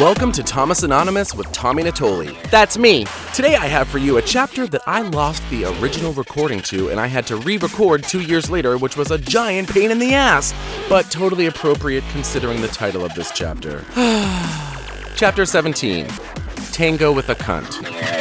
Welcome to Thomas Anonymous with Tommy Natoli. That's me. Today I have for you a chapter that I lost the original recording to and I had to re record two years later, which was a giant pain in the ass, but totally appropriate considering the title of this chapter. chapter 17 Tango with a Cunt.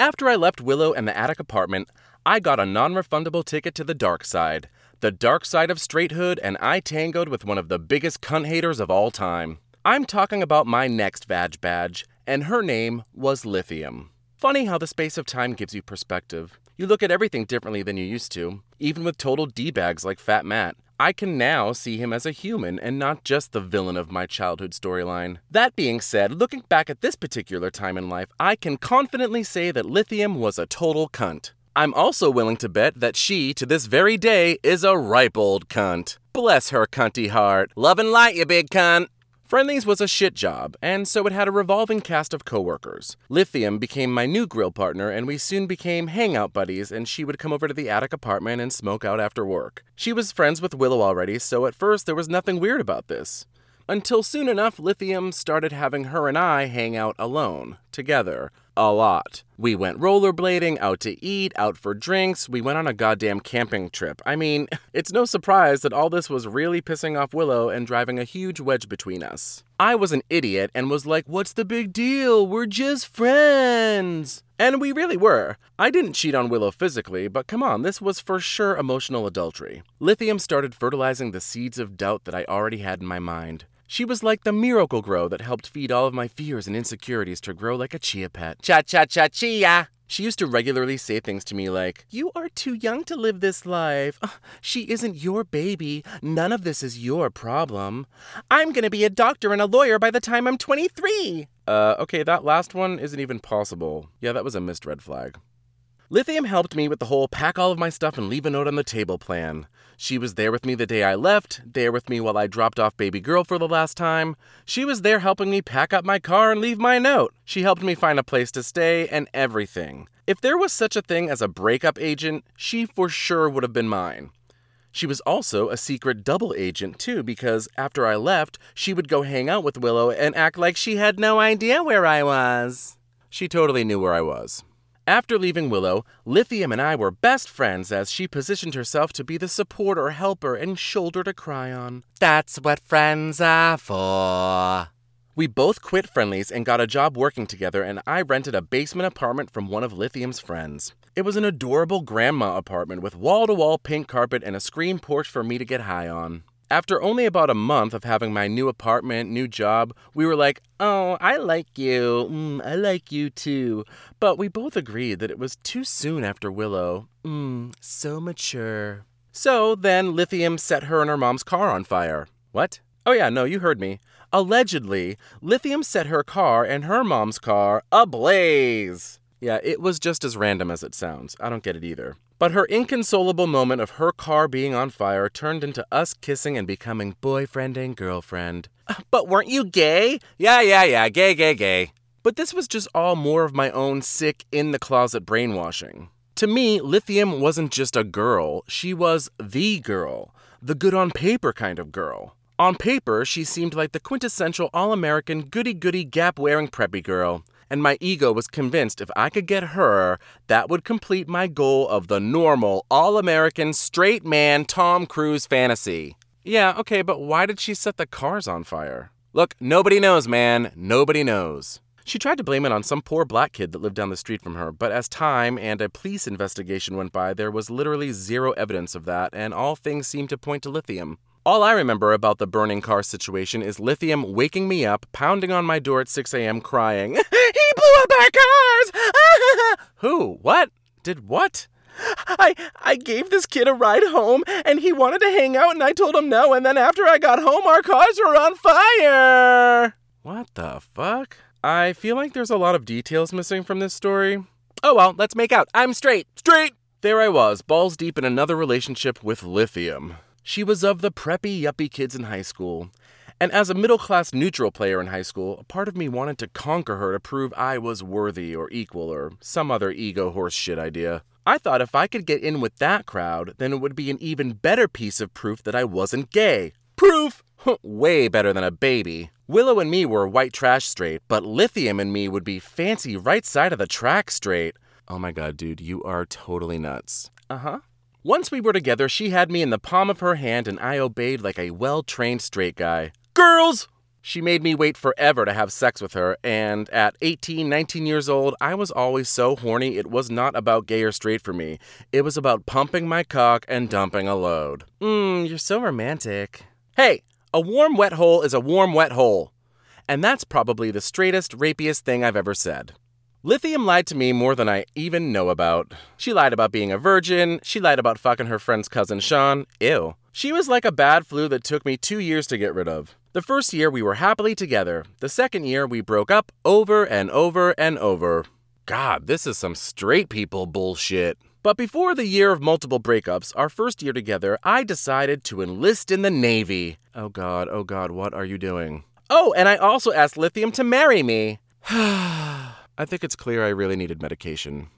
After I left Willow and the attic apartment, I got a non refundable ticket to the dark side. The dark side of straighthood, and I tangoed with one of the biggest cunt haters of all time. I'm talking about my next Vag badge, and her name was Lithium. Funny how the space of time gives you perspective. You look at everything differently than you used to, even with total D bags like Fat Matt. I can now see him as a human and not just the villain of my childhood storyline. That being said, looking back at this particular time in life, I can confidently say that Lithium was a total cunt. I'm also willing to bet that she, to this very day, is a ripe old cunt. Bless her cunty heart. Love and light, you big cunt. Friendly's was a shit job, and so it had a revolving cast of coworkers. Lithium became my new grill partner, and we soon became hangout buddies, and she would come over to the attic apartment and smoke out after work. She was friends with Willow already, so at first there was nothing weird about this. Until soon enough, Lithium started having her and I hang out alone, together a lot. We went rollerblading, out to eat, out for drinks. We went on a goddamn camping trip. I mean, it's no surprise that all this was really pissing off Willow and driving a huge wedge between us. I was an idiot and was like, What's the big deal? We're just friends. And we really were. I didn't cheat on Willow physically, but come on, this was for sure emotional adultery. Lithium started fertilizing the seeds of doubt that I already had in my mind. She was like the Miracle-Gro that helped feed all of my fears and insecurities to grow like a chia pet. Cha cha cha chia! She used to regularly say things to me like, You are too young to live this life. She isn't your baby. None of this is your problem. I'm gonna be a doctor and a lawyer by the time I'm 23. Uh, okay, that last one isn't even possible. Yeah, that was a missed red flag. Lithium helped me with the whole pack all of my stuff and leave a note on the table plan. She was there with me the day I left, there with me while I dropped off baby girl for the last time. She was there helping me pack up my car and leave my note. She helped me find a place to stay and everything. If there was such a thing as a breakup agent, she for sure would have been mine. She was also a secret double agent, too, because after I left, she would go hang out with Willow and act like she had no idea where I was. She totally knew where I was. After leaving Willow, Lithium and I were best friends as she positioned herself to be the supporter, helper, and shoulder to cry on. That's what friends are for. We both quit Friendly's and got a job working together, and I rented a basement apartment from one of Lithium's friends. It was an adorable grandma apartment with wall to wall pink carpet and a screen porch for me to get high on. After only about a month of having my new apartment, new job, we were like, oh, I like you. Mm, I like you too. But we both agreed that it was too soon after Willow. Mm, so mature. So then Lithium set her and her mom's car on fire. What? Oh, yeah, no, you heard me. Allegedly, Lithium set her car and her mom's car ablaze. Yeah, it was just as random as it sounds. I don't get it either. But her inconsolable moment of her car being on fire turned into us kissing and becoming boyfriend and girlfriend. Uh, but weren't you gay? Yeah, yeah, yeah, gay, gay, gay. But this was just all more of my own sick, in the closet brainwashing. To me, Lithium wasn't just a girl, she was the girl. The good on paper kind of girl. On paper, she seemed like the quintessential all American goody goody gap wearing preppy girl and my ego was convinced if I could get her, that would complete my goal of the normal, all American, straight man Tom Cruise fantasy. Yeah, okay, but why did she set the cars on fire? Look, nobody knows, man. Nobody knows. She tried to blame it on some poor black kid that lived down the street from her, but as time and a police investigation went by, there was literally zero evidence of that, and all things seemed to point to lithium. All I remember about the burning car situation is Lithium waking me up, pounding on my door at 6 a.m., crying, He blew up our cars! Who? What? Did what? I I gave this kid a ride home and he wanted to hang out and I told him no and then after I got home our cars were on fire. What the fuck? I feel like there's a lot of details missing from this story. Oh well, let's make out. I'm straight. Straight. There I was, balls deep in another relationship with lithium. She was of the preppy yuppie kids in high school. And as a middle class neutral player in high school, a part of me wanted to conquer her to prove I was worthy or equal or some other ego horse shit idea. I thought if I could get in with that crowd, then it would be an even better piece of proof that I wasn't gay. Proof! Way better than a baby. Willow and me were white trash straight, but Lithium and me would be fancy right side of the track straight. Oh my god, dude, you are totally nuts. Uh huh. Once we were together, she had me in the palm of her hand and I obeyed like a well trained straight guy. Girls! She made me wait forever to have sex with her, and at 18, 19 years old, I was always so horny it was not about gay or straight for me. It was about pumping my cock and dumping a load. Mmm, you're so romantic. Hey, a warm wet hole is a warm wet hole. And that's probably the straightest, rapiest thing I've ever said. Lithium lied to me more than I even know about. She lied about being a virgin. She lied about fucking her friend's cousin Sean. Ew. She was like a bad flu that took me two years to get rid of. The first year we were happily together. The second year we broke up over and over and over. God, this is some straight people bullshit. But before the year of multiple breakups, our first year together, I decided to enlist in the Navy. Oh God, oh God, what are you doing? Oh, and I also asked Lithium to marry me. I think it's clear I really needed medication.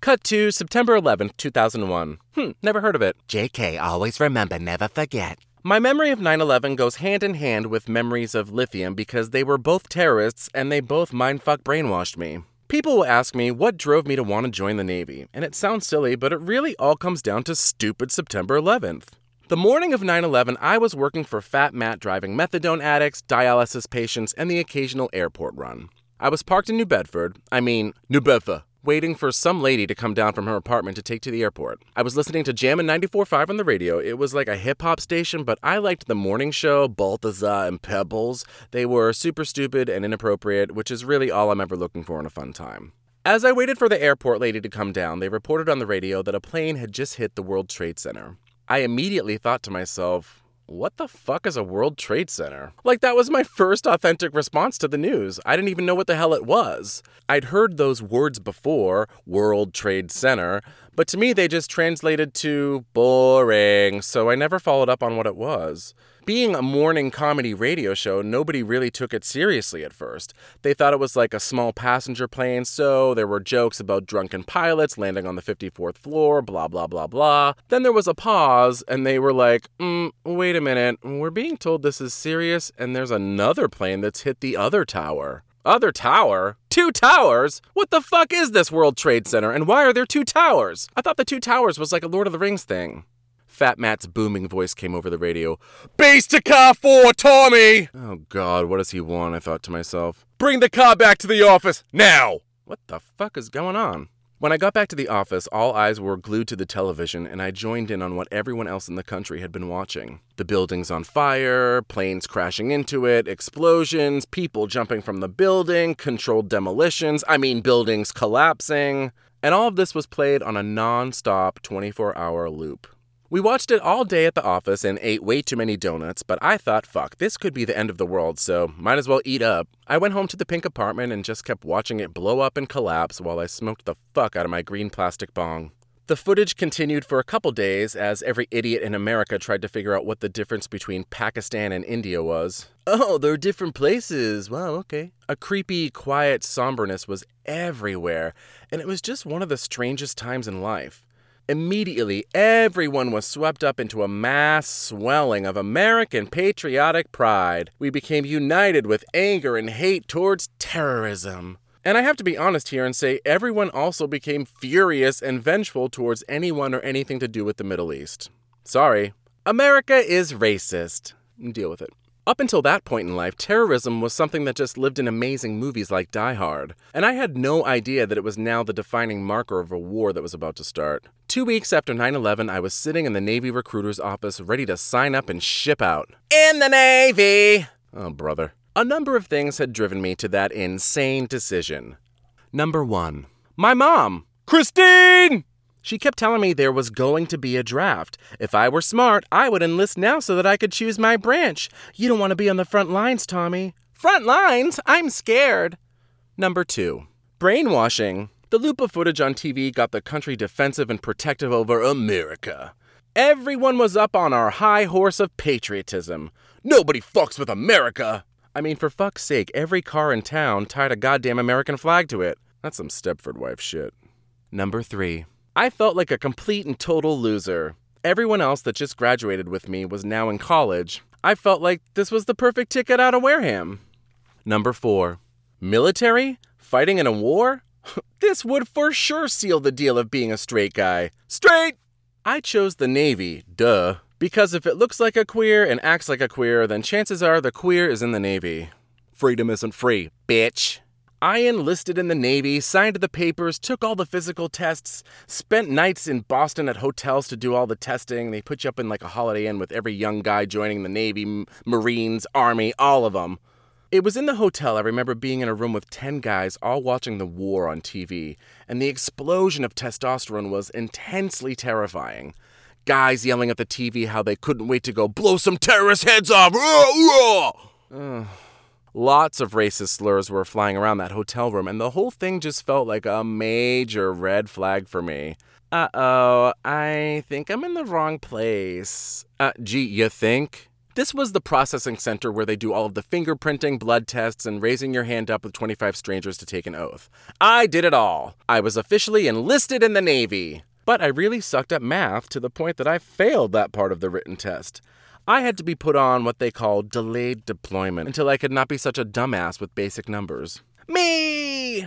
Cut to September 11th, 2001. Hmm, never heard of it. JK, always remember, never forget. My memory of 9 11 goes hand in hand with memories of lithium because they were both terrorists and they both mindfuck brainwashed me. People will ask me what drove me to want to join the Navy, and it sounds silly, but it really all comes down to stupid September 11th. The morning of 9 11, I was working for Fat Matt driving methadone addicts, dialysis patients, and the occasional airport run. I was parked in New Bedford, I mean, New Bedford, waiting for some lady to come down from her apartment to take to the airport. I was listening to Jammin' 94.5 on the radio. It was like a hip hop station, but I liked the morning show, Balthazar and Pebbles. They were super stupid and inappropriate, which is really all I'm ever looking for in a fun time. As I waited for the airport lady to come down, they reported on the radio that a plane had just hit the World Trade Center. I immediately thought to myself, what the fuck is a World Trade Center? Like, that was my first authentic response to the news. I didn't even know what the hell it was. I'd heard those words before, World Trade Center, but to me they just translated to boring, so I never followed up on what it was. Being a morning comedy radio show, nobody really took it seriously at first. They thought it was like a small passenger plane, so there were jokes about drunken pilots landing on the 54th floor, blah, blah, blah, blah. Then there was a pause, and they were like, mm, wait a minute, we're being told this is serious, and there's another plane that's hit the other tower. Other tower? Two towers? What the fuck is this World Trade Center, and why are there two towers? I thought the two towers was like a Lord of the Rings thing. Fat Matt's booming voice came over the radio. Base to car four, Tommy! Oh god, what does he want? I thought to myself. Bring the car back to the office, now! What the fuck is going on? When I got back to the office, all eyes were glued to the television, and I joined in on what everyone else in the country had been watching. The buildings on fire, planes crashing into it, explosions, people jumping from the building, controlled demolitions, I mean, buildings collapsing. And all of this was played on a non stop 24 hour loop. We watched it all day at the office and ate way too many donuts, but I thought, fuck, this could be the end of the world, so might as well eat up. I went home to the pink apartment and just kept watching it blow up and collapse while I smoked the fuck out of my green plastic bong. The footage continued for a couple days as every idiot in America tried to figure out what the difference between Pakistan and India was. Oh, they're different places. Wow, okay. A creepy, quiet somberness was everywhere, and it was just one of the strangest times in life. Immediately, everyone was swept up into a mass swelling of American patriotic pride. We became united with anger and hate towards terrorism. And I have to be honest here and say everyone also became furious and vengeful towards anyone or anything to do with the Middle East. Sorry. America is racist. Deal with it. Up until that point in life, terrorism was something that just lived in amazing movies like Die Hard, and I had no idea that it was now the defining marker of a war that was about to start. Two weeks after 9 11, I was sitting in the Navy recruiter's office ready to sign up and ship out. In the Navy! Oh, brother. A number of things had driven me to that insane decision. Number one, my mom. Christine! She kept telling me there was going to be a draft. If I were smart, I would enlist now so that I could choose my branch. You don't want to be on the front lines, Tommy. Front lines? I'm scared. Number two, brainwashing. The loop of footage on TV got the country defensive and protective over America. Everyone was up on our high horse of patriotism. Nobody fucks with America! I mean, for fuck's sake, every car in town tied a goddamn American flag to it. That's some Stepford wife shit. Number three. I felt like a complete and total loser. Everyone else that just graduated with me was now in college. I felt like this was the perfect ticket out of Wareham. Number four. Military? Fighting in a war? this would for sure seal the deal of being a straight guy. Straight! I chose the Navy, duh. Because if it looks like a queer and acts like a queer, then chances are the queer is in the Navy. Freedom isn't free, bitch. I enlisted in the Navy, signed the papers, took all the physical tests, spent nights in Boston at hotels to do all the testing. They put you up in like a Holiday Inn with every young guy joining the Navy, Marines, Army, all of them. It was in the hotel I remember being in a room with 10 guys all watching the war on TV, and the explosion of testosterone was intensely terrifying. Guys yelling at the TV how they couldn't wait to go blow some terrorist heads off. Ugh. Lots of racist slurs were flying around that hotel room, and the whole thing just felt like a major red flag for me. Uh oh, I think I'm in the wrong place. Uh, gee, you think? This was the processing center where they do all of the fingerprinting, blood tests, and raising your hand up with 25 strangers to take an oath. I did it all. I was officially enlisted in the Navy. But I really sucked at math to the point that I failed that part of the written test. I had to be put on what they call delayed deployment until I could not be such a dumbass with basic numbers. Me!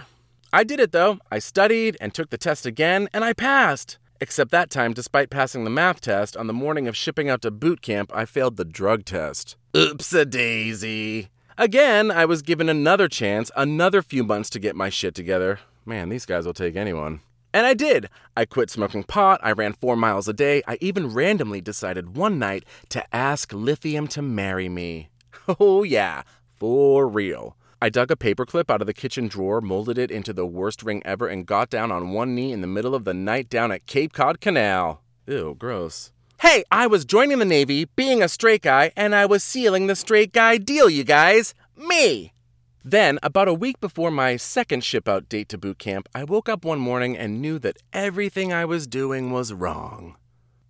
I did it though. I studied and took the test again, and I passed. Except that time, despite passing the math test, on the morning of shipping out to boot camp, I failed the drug test. Oops a daisy. Again, I was given another chance, another few months to get my shit together. Man, these guys will take anyone. And I did. I quit smoking pot, I ran four miles a day, I even randomly decided one night to ask Lithium to marry me. Oh, yeah, for real. I dug a paperclip out of the kitchen drawer, molded it into the worst ring ever, and got down on one knee in the middle of the night down at Cape Cod Canal. Ew, gross. Hey, I was joining the Navy, being a straight guy, and I was sealing the straight guy deal, you guys. Me! Then, about a week before my second ship out date to boot camp, I woke up one morning and knew that everything I was doing was wrong.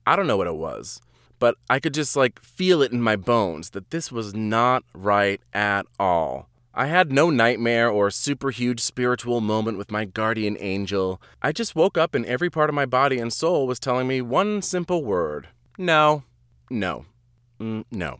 I don't know what it was, but I could just like feel it in my bones that this was not right at all. I had no nightmare or super huge spiritual moment with my guardian angel. I just woke up and every part of my body and soul was telling me one simple word no, no, mm, no.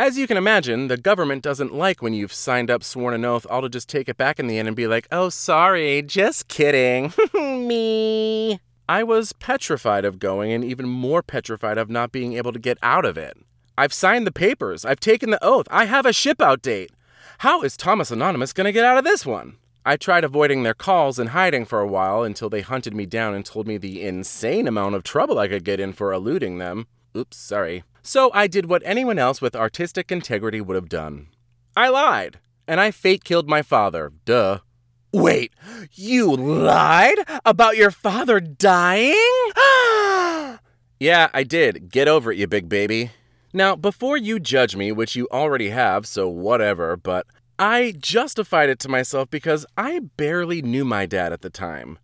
As you can imagine, the government doesn't like when you've signed up, sworn an oath, all to just take it back in the end and be like, oh, sorry, just kidding. Me. I was petrified of going and even more petrified of not being able to get out of it. I've signed the papers, I've taken the oath, I have a ship out date. How is Thomas Anonymous going to get out of this one? I tried avoiding their calls and hiding for a while until they hunted me down and told me the insane amount of trouble I could get in for eluding them. Oops, sorry. So I did what anyone else with artistic integrity would have done. I lied, and I fate killed my father. Duh. Wait, you lied about your father dying? yeah, I did. Get over it, you big baby. Now, before you judge me, which you already have, so whatever, but I justified it to myself because I barely knew my dad at the time.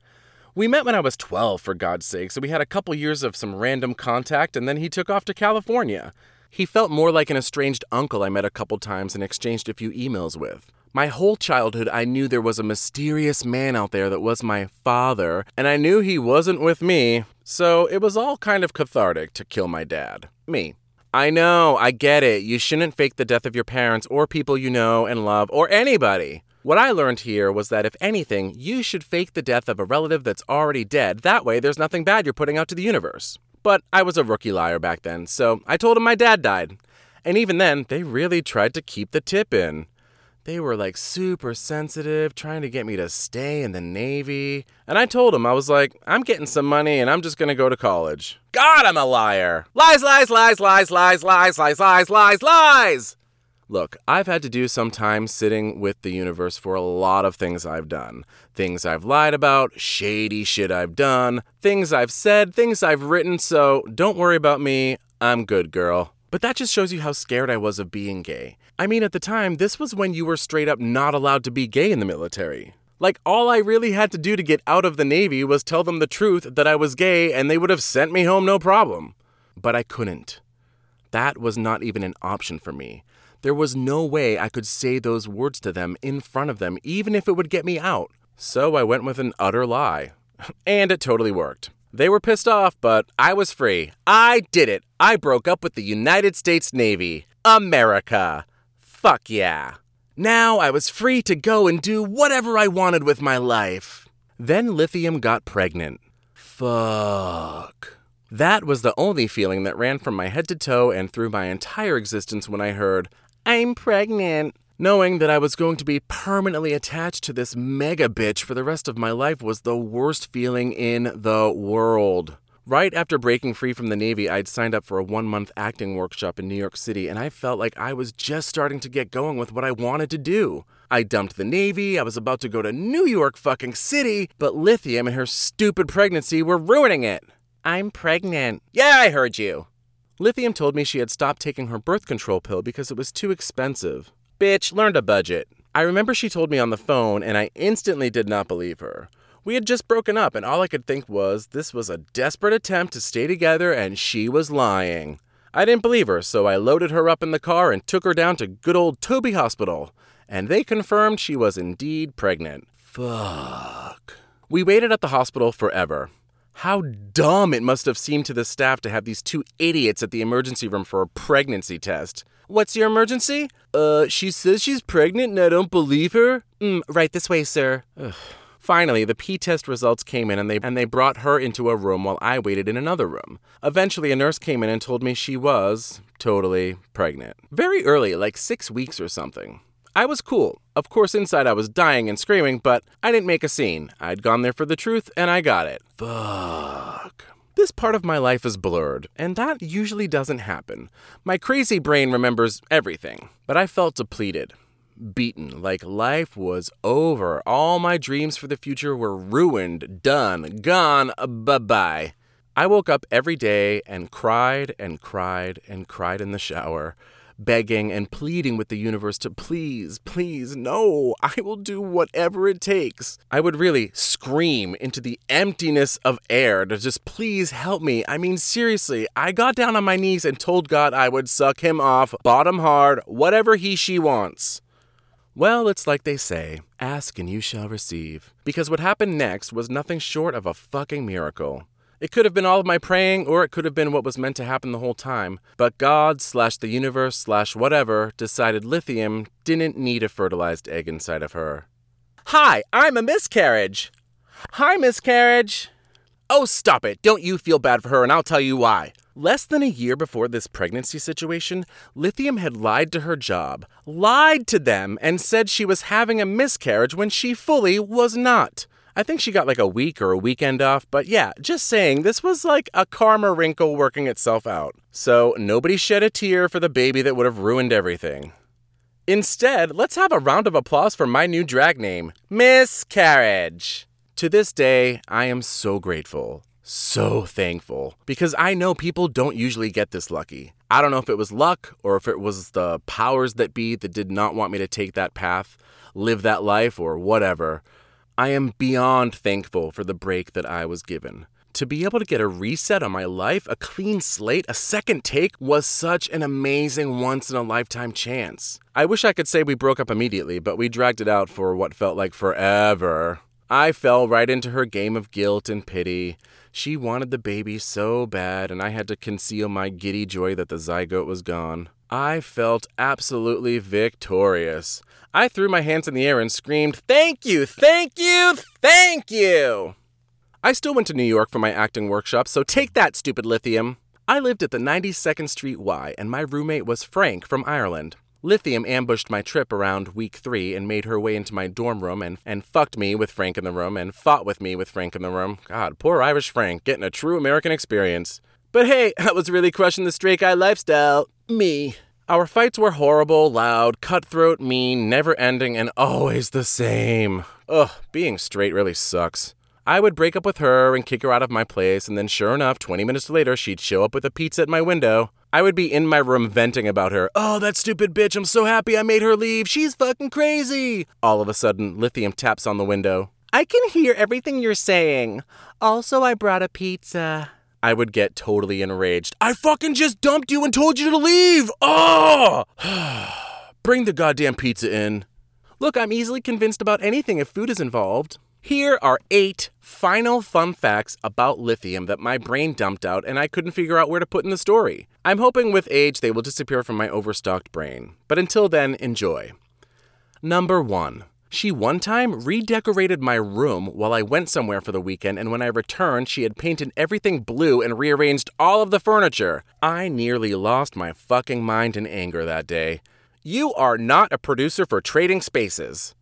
We met when I was 12, for God's sake, so we had a couple years of some random contact, and then he took off to California. He felt more like an estranged uncle I met a couple times and exchanged a few emails with. My whole childhood, I knew there was a mysterious man out there that was my father, and I knew he wasn't with me, so it was all kind of cathartic to kill my dad. Me. I know, I get it. You shouldn't fake the death of your parents or people you know and love or anybody. What I learned here was that if anything, you should fake the death of a relative that's already dead. That way, there's nothing bad you're putting out to the universe. But I was a rookie liar back then, so I told him my dad died. And even then, they really tried to keep the tip in. They were like super sensitive, trying to get me to stay in the Navy. And I told them, I was like, I'm getting some money and I'm just gonna go to college. God, I'm a liar! Lies, lies, lies, lies, lies, lies, lies, lies, lies, lies! Look, I've had to do some time sitting with the universe for a lot of things I've done. Things I've lied about, shady shit I've done, things I've said, things I've written, so don't worry about me. I'm good, girl. But that just shows you how scared I was of being gay. I mean, at the time, this was when you were straight up not allowed to be gay in the military. Like, all I really had to do to get out of the Navy was tell them the truth that I was gay and they would have sent me home no problem. but I couldn't. That was not even an option for me. There was no way I could say those words to them in front of them, even if it would get me out. So I went with an utter lie. and it totally worked. They were pissed off, but I was free. I did it. I broke up with the United States Navy. America. Fuck yeah. Now I was free to go and do whatever I wanted with my life. Then Lithium got pregnant. Fuck. That was the only feeling that ran from my head to toe and through my entire existence when I heard, I'm pregnant. Knowing that I was going to be permanently attached to this mega bitch for the rest of my life was the worst feeling in the world. Right after breaking free from the Navy, I'd signed up for a one month acting workshop in New York City, and I felt like I was just starting to get going with what I wanted to do. I dumped the Navy, I was about to go to New York fucking City, but Lithium and her stupid pregnancy were ruining it. I'm pregnant. Yeah, I heard you. Lithium told me she had stopped taking her birth control pill because it was too expensive. Bitch, learn to budget. I remember she told me on the phone, and I instantly did not believe her. We had just broken up, and all I could think was this was a desperate attempt to stay together, and she was lying. I didn't believe her, so I loaded her up in the car and took her down to good old Tobey Hospital, and they confirmed she was indeed pregnant. Fuck. We waited at the hospital forever. How dumb it must have seemed to the staff to have these two idiots at the emergency room for a pregnancy test. What's your emergency? Uh, she says she's pregnant and I don't believe her? Mm, right this way, sir. Ugh. Finally, the P test results came in and they, and they brought her into a room while I waited in another room. Eventually, a nurse came in and told me she was totally pregnant. Very early, like six weeks or something. I was cool. Of course, inside I was dying and screaming, but I didn't make a scene. I'd gone there for the truth and I got it. Fuck. This part of my life is blurred, and that usually doesn't happen. My crazy brain remembers everything, but I felt depleted, beaten, like life was over. All my dreams for the future were ruined, done, gone, bye bye. I woke up every day and cried and cried and cried in the shower begging and pleading with the universe to please, please, no, I will do whatever it takes. I would really scream into the emptiness of air to just please help me. I mean, seriously, I got down on my knees and told God I would suck him off, bottom hard, whatever he she wants. Well, it's like they say ask and you shall receive. Because what happened next was nothing short of a fucking miracle. It could have been all of my praying, or it could have been what was meant to happen the whole time. But God slash the universe slash whatever decided lithium didn't need a fertilized egg inside of her. Hi, I'm a miscarriage. Hi, miscarriage. Oh, stop it. Don't you feel bad for her, and I'll tell you why. Less than a year before this pregnancy situation, Lithium had lied to her job, lied to them, and said she was having a miscarriage when she fully was not. I think she got like a week or a weekend off, but yeah, just saying, this was like a karma wrinkle working itself out. So nobody shed a tear for the baby that would have ruined everything. Instead, let's have a round of applause for my new drag name, Miscarriage. To this day, I am so grateful, so thankful, because I know people don't usually get this lucky. I don't know if it was luck or if it was the powers that be that did not want me to take that path, live that life, or whatever. I am beyond thankful for the break that I was given. To be able to get a reset on my life, a clean slate, a second take was such an amazing once in a lifetime chance. I wish I could say we broke up immediately, but we dragged it out for what felt like forever. I fell right into her game of guilt and pity. She wanted the baby so bad, and I had to conceal my giddy joy that the zygote was gone. I felt absolutely victorious. I threw my hands in the air and screamed, Thank you, thank you, thank you! I still went to New York for my acting workshop, so take that, stupid lithium. I lived at the 92nd Street Y, and my roommate was Frank from Ireland. Lithium ambushed my trip around week three and made her way into my dorm room and, and fucked me with Frank in the room and fought with me with Frank in the room. God, poor Irish Frank, getting a true American experience. But hey, I was really crushing the straight guy lifestyle. Me. Our fights were horrible, loud, cutthroat, mean, never ending, and always the same. Ugh, being straight really sucks. I would break up with her and kick her out of my place, and then sure enough, 20 minutes later, she'd show up with a pizza at my window. I would be in my room venting about her. Oh, that stupid bitch, I'm so happy I made her leave. She's fucking crazy. All of a sudden, Lithium taps on the window. I can hear everything you're saying. Also, I brought a pizza. I would get totally enraged. I fucking just dumped you and told you to leave! Oh! Bring the goddamn pizza in. Look, I'm easily convinced about anything if food is involved. Here are eight final fun facts about lithium that my brain dumped out and I couldn't figure out where to put in the story. I'm hoping with age they will disappear from my overstocked brain. But until then, enjoy. Number one. She one time redecorated my room while I went somewhere for the weekend, and when I returned, she had painted everything blue and rearranged all of the furniture. I nearly lost my fucking mind in anger that day. You are not a producer for Trading Spaces.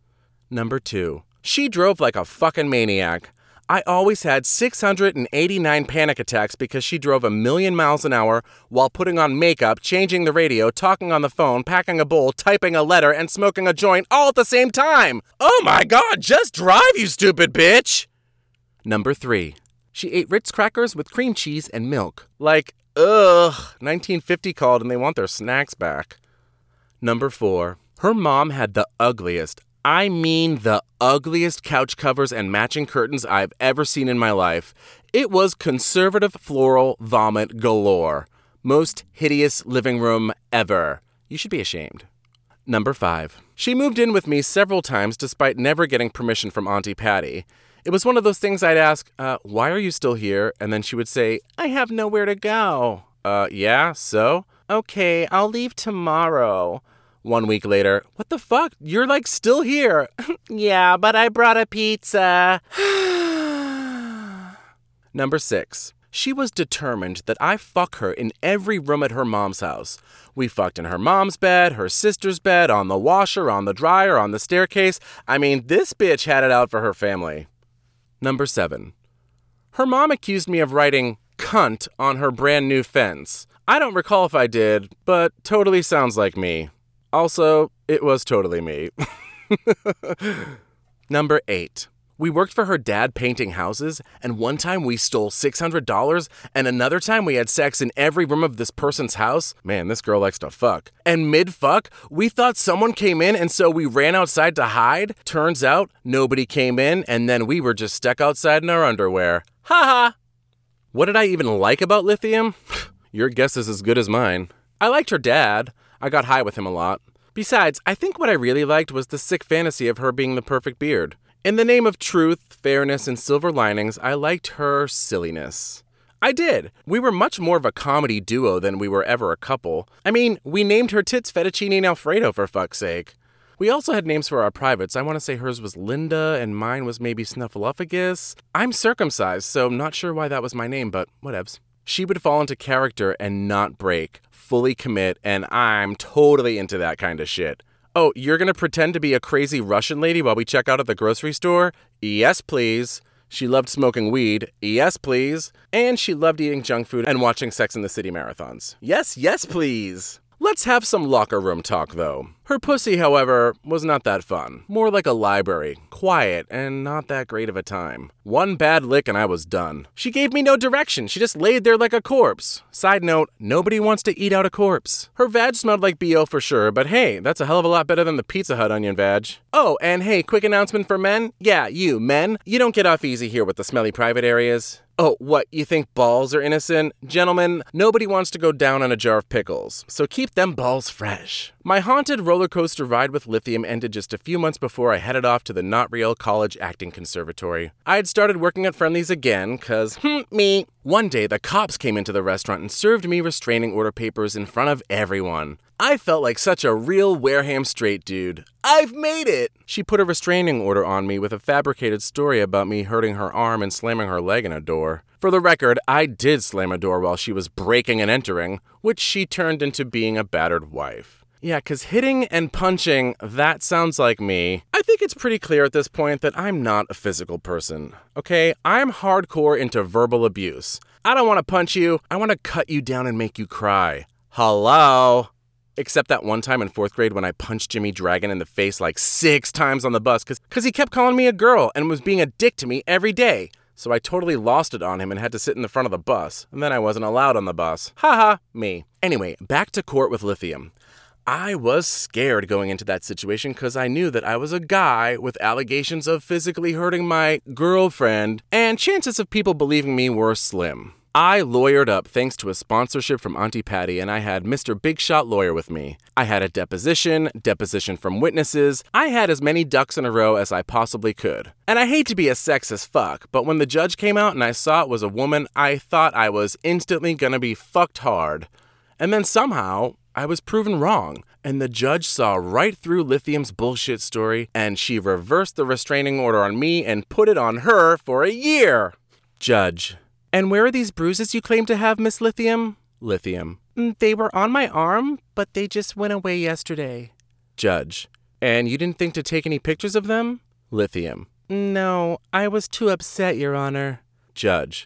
Number two. She drove like a fucking maniac. I always had 689 panic attacks because she drove a million miles an hour while putting on makeup, changing the radio, talking on the phone, packing a bowl, typing a letter, and smoking a joint all at the same time. Oh my god, just drive, you stupid bitch! Number three. She ate Ritz crackers with cream cheese and milk. Like, ugh, 1950 called and they want their snacks back. Number four. Her mom had the ugliest, I mean the ugliest couch covers and matching curtains I've ever seen in my life. It was conservative floral vomit galore. Most hideous living room ever. You should be ashamed. Number five. She moved in with me several times despite never getting permission from Auntie Patty. It was one of those things I'd ask, uh, Why are you still here? And then she would say, I have nowhere to go. Uh, yeah, so? Okay, I'll leave tomorrow. One week later, what the fuck? You're like still here. yeah, but I brought a pizza. Number six. She was determined that I fuck her in every room at her mom's house. We fucked in her mom's bed, her sister's bed, on the washer, on the dryer, on the staircase. I mean, this bitch had it out for her family. Number seven. Her mom accused me of writing cunt on her brand new fence. I don't recall if I did, but totally sounds like me. Also, it was totally me. Number eight. We worked for her dad painting houses, and one time we stole $600, and another time we had sex in every room of this person's house. Man, this girl likes to fuck. And mid fuck, we thought someone came in, and so we ran outside to hide. Turns out, nobody came in, and then we were just stuck outside in our underwear. Ha ha! What did I even like about Lithium? Your guess is as good as mine. I liked her dad. I got high with him a lot. Besides, I think what I really liked was the sick fantasy of her being the perfect beard. In the name of truth, fairness, and silver linings, I liked her silliness. I did. We were much more of a comedy duo than we were ever a couple. I mean, we named her tits Fettuccine and Alfredo for fuck's sake. We also had names for our privates. I want to say hers was Linda and mine was maybe Snuffleupagus. I'm circumcised, so I'm not sure why that was my name, but whatevs. She would fall into character and not break, fully commit, and I'm totally into that kind of shit. Oh, you're gonna pretend to be a crazy Russian lady while we check out at the grocery store? Yes, please. She loved smoking weed. Yes, please. And she loved eating junk food and watching Sex in the City marathons. Yes, yes, please. Let's have some locker room talk, though. Her pussy, however, was not that fun. More like a library, quiet, and not that great of a time. One bad lick and I was done. She gave me no direction, she just laid there like a corpse. Side note, nobody wants to eat out a corpse. Her vag smelled like BO for sure, but hey, that's a hell of a lot better than the Pizza Hut onion vag. Oh, and hey, quick announcement for men? Yeah, you, men, you don't get off easy here with the smelly private areas. Oh, what, you think balls are innocent? Gentlemen, nobody wants to go down on a jar of pickles, so keep them balls fresh. My haunted roller coaster ride with lithium ended just a few months before I headed off to the Not Real College Acting Conservatory. I had started working at Friendly's again, cause, hmm, me. One day, the cops came into the restaurant and served me restraining order papers in front of everyone. I felt like such a real Wareham straight dude. I've made it! She put a restraining order on me with a fabricated story about me hurting her arm and slamming her leg in a door. For the record, I did slam a door while she was breaking and entering, which she turned into being a battered wife. Yeah, because hitting and punching, that sounds like me. I think it's pretty clear at this point that I'm not a physical person. Okay? I'm hardcore into verbal abuse. I don't want to punch you, I want to cut you down and make you cry. Hello? Except that one time in fourth grade when I punched Jimmy Dragon in the face like six times on the bus because he kept calling me a girl and was being a dick to me every day. So I totally lost it on him and had to sit in the front of the bus. And then I wasn't allowed on the bus. Haha, me. Anyway, back to court with Lithium. I was scared going into that situation because I knew that I was a guy with allegations of physically hurting my girlfriend, and chances of people believing me were slim. I lawyered up thanks to a sponsorship from Auntie Patty, and I had Mr. Big Shot Lawyer with me. I had a deposition, deposition from witnesses. I had as many ducks in a row as I possibly could. And I hate to be a sexist fuck, but when the judge came out and I saw it was a woman, I thought I was instantly gonna be fucked hard. And then somehow, I was proven wrong, and the judge saw right through Lithium's bullshit story, and she reversed the restraining order on me and put it on her for a year. Judge. And where are these bruises you claim to have, Miss Lithium? Lithium. "Mm, They were on my arm, but they just went away yesterday. Judge. And you didn't think to take any pictures of them? Lithium. No, I was too upset, Your Honor. Judge.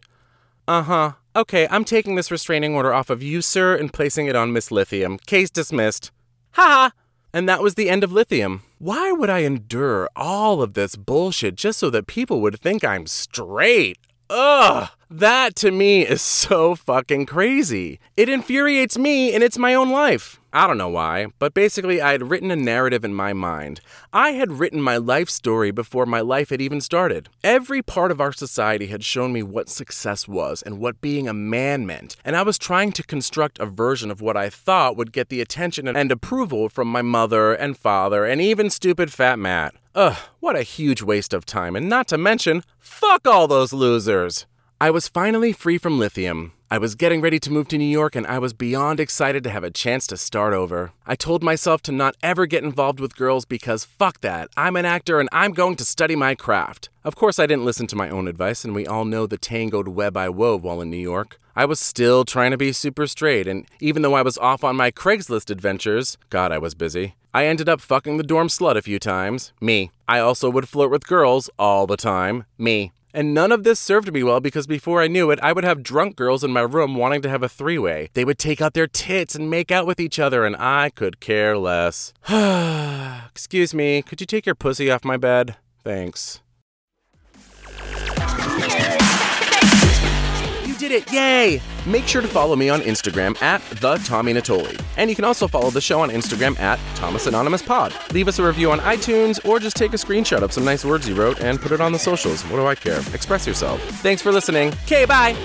Uh huh. Okay, I'm taking this restraining order off of you, sir, and placing it on Miss Lithium. Case dismissed. Ha ha! And that was the end of Lithium. Why would I endure all of this bullshit just so that people would think I'm straight? Ugh! That to me is so fucking crazy. It infuriates me and it's my own life. I don't know why, but basically, I had written a narrative in my mind. I had written my life story before my life had even started. Every part of our society had shown me what success was and what being a man meant, and I was trying to construct a version of what I thought would get the attention and approval from my mother and father and even stupid fat Matt. Ugh, what a huge waste of time, and not to mention, fuck all those losers! I was finally free from lithium. I was getting ready to move to New York and I was beyond excited to have a chance to start over. I told myself to not ever get involved with girls because fuck that. I'm an actor and I'm going to study my craft. Of course, I didn't listen to my own advice, and we all know the tangled web I wove while in New York. I was still trying to be super straight, and even though I was off on my Craigslist adventures, God, I was busy. I ended up fucking the dorm slut a few times. Me. I also would flirt with girls all the time. Me. And none of this served me well because before I knew it, I would have drunk girls in my room wanting to have a three way. They would take out their tits and make out with each other, and I could care less. Excuse me, could you take your pussy off my bed? Thanks. Did it! Yay! Make sure to follow me on Instagram at the Tommy Natoli. And you can also follow the show on Instagram at Thomas Anonymous Pod. Leave us a review on iTunes or just take a screenshot of some nice words you wrote and put it on the socials. What do I care? Express yourself. Thanks for listening. Okay, bye!